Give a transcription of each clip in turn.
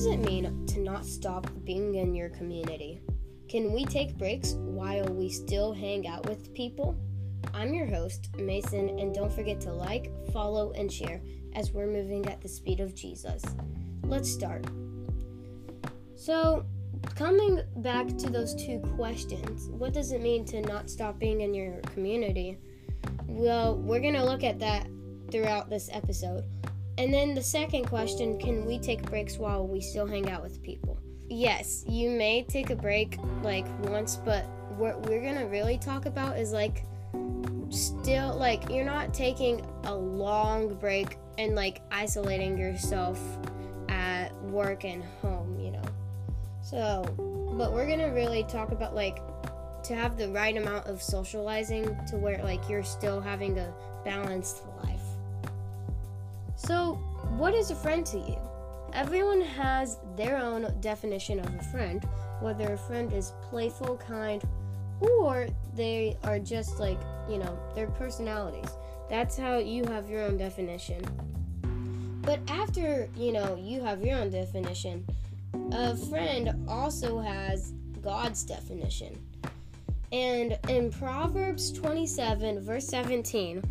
does it mean to not stop being in your community? Can we take breaks while we still hang out with people? I'm your host, Mason, and don't forget to like, follow, and share as we're moving at the speed of Jesus. Let's start. So, coming back to those two questions, what does it mean to not stop being in your community? Well, we're going to look at that throughout this episode. And then the second question can we take breaks while we still hang out with people? Yes, you may take a break like once, but what we're to really talk about is like still like you're not taking a long break and like isolating yourself at work and home, you know. So, but we're to really talk about like to have the right amount of socializing to where like you're still having a balanced life. So, what is a friend to you? Everyone has their own definition of a friend, whether a friend is playful, kind, or they are just like, you know, their personalities. That's how you have your own definition. But after, you know, you have your own definition, a friend also has God's definition. And in Proverbs 27, verse 17,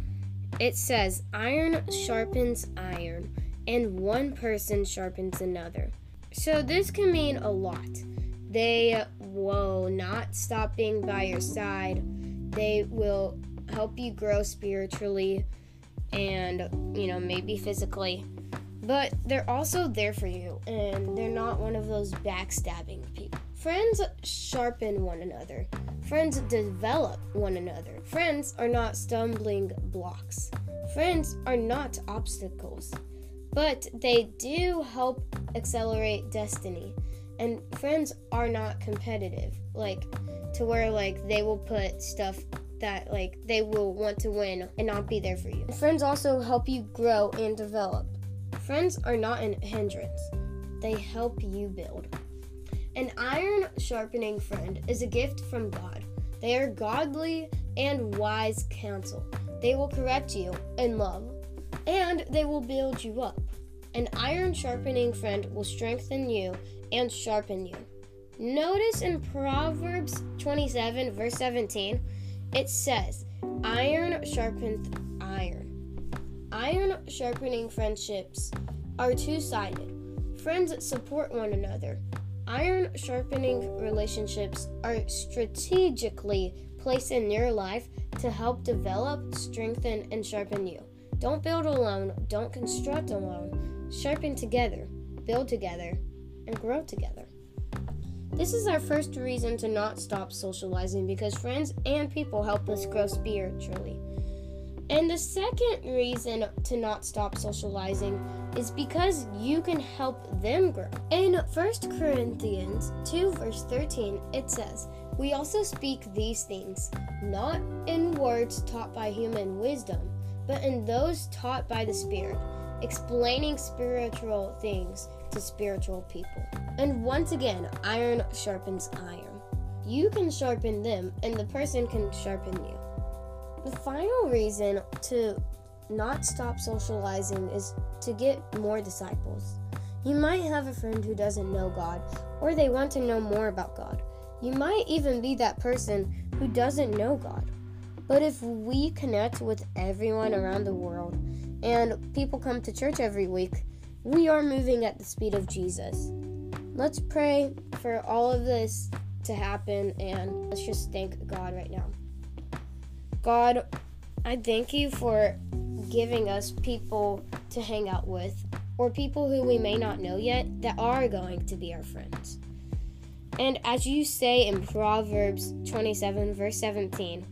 it says, Iron sharpens iron, and one person sharpens another. So this can mean a lot. They will not stop being by your side, they will help you grow spiritually and, you know, maybe physically. But they're also there for you, and they're not one of those backstabbing people. Friends sharpen one another. Friends develop one another. Friends are not stumbling blocks. Friends are not obstacles. But they do help accelerate destiny. And friends are not competitive, like to where like they will put stuff that like they will want to win and not be there for you. Friends also help you grow and develop. Friends are not a hindrance. They help you build. An iron sharpening friend is a gift from God. They are godly and wise counsel. They will correct you in love, and they will build you up. An iron sharpening friend will strengthen you and sharpen you. Notice in Proverbs 27, verse 17, it says, Iron sharpens iron. Iron sharpening friendships are two sided. Friends support one another. Iron sharpening relationships are strategically placed in your life to help develop, strengthen, and sharpen you. Don't build alone, don't construct alone. Sharpen together, build together, and grow together. This is our first reason to not stop socializing because friends and people help us grow spiritually. And the second reason to not stop socializing is because you can help them grow. In 1 Corinthians 2, verse 13, it says, We also speak these things, not in words taught by human wisdom, but in those taught by the Spirit, explaining spiritual things to spiritual people. And once again, iron sharpens iron. You can sharpen them, and the person can sharpen you. The final reason to not stop socializing is to get more disciples. You might have a friend who doesn't know God, or they want to know more about God. You might even be that person who doesn't know God. But if we connect with everyone around the world and people come to church every week, we are moving at the speed of Jesus. Let's pray for all of this to happen and let's just thank God right now. God, I thank you for giving us people to hang out with, or people who we may not know yet that are going to be our friends. And as you say in Proverbs 27, verse 17,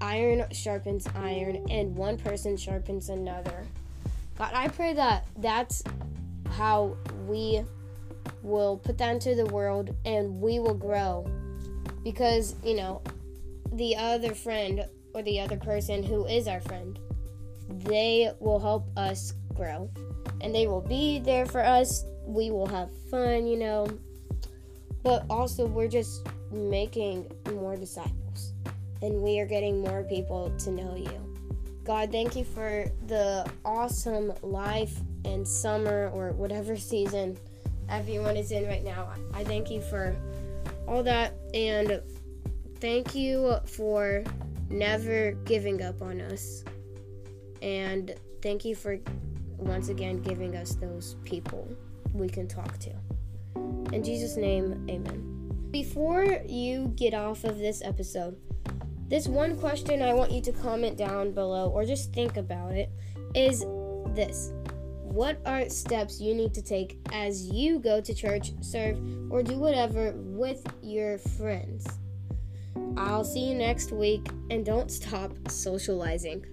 iron sharpens iron, and one person sharpens another. God, I pray that that's how we will put that into the world and we will grow. Because, you know, the other friend or the other person who is our friend. They will help us grow and they will be there for us. We will have fun, you know. But also, we're just making more disciples and we are getting more people to know you. God, thank you for the awesome life and summer or whatever season everyone is in right now. I thank you for all that and thank you for never giving up on us. And thank you for once again giving us those people we can talk to. In Jesus' name, amen. Before you get off of this episode, this one question I want you to comment down below or just think about it is this What are steps you need to take as you go to church, serve, or do whatever with your friends? I'll see you next week and don't stop socializing.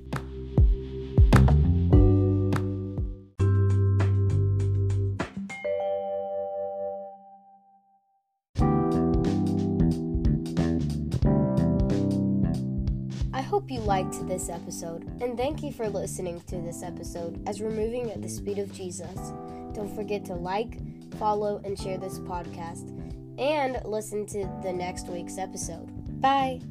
Hope you liked this episode, and thank you for listening to this episode as we're moving at the speed of Jesus. Don't forget to like, follow, and share this podcast, and listen to the next week's episode. Bye!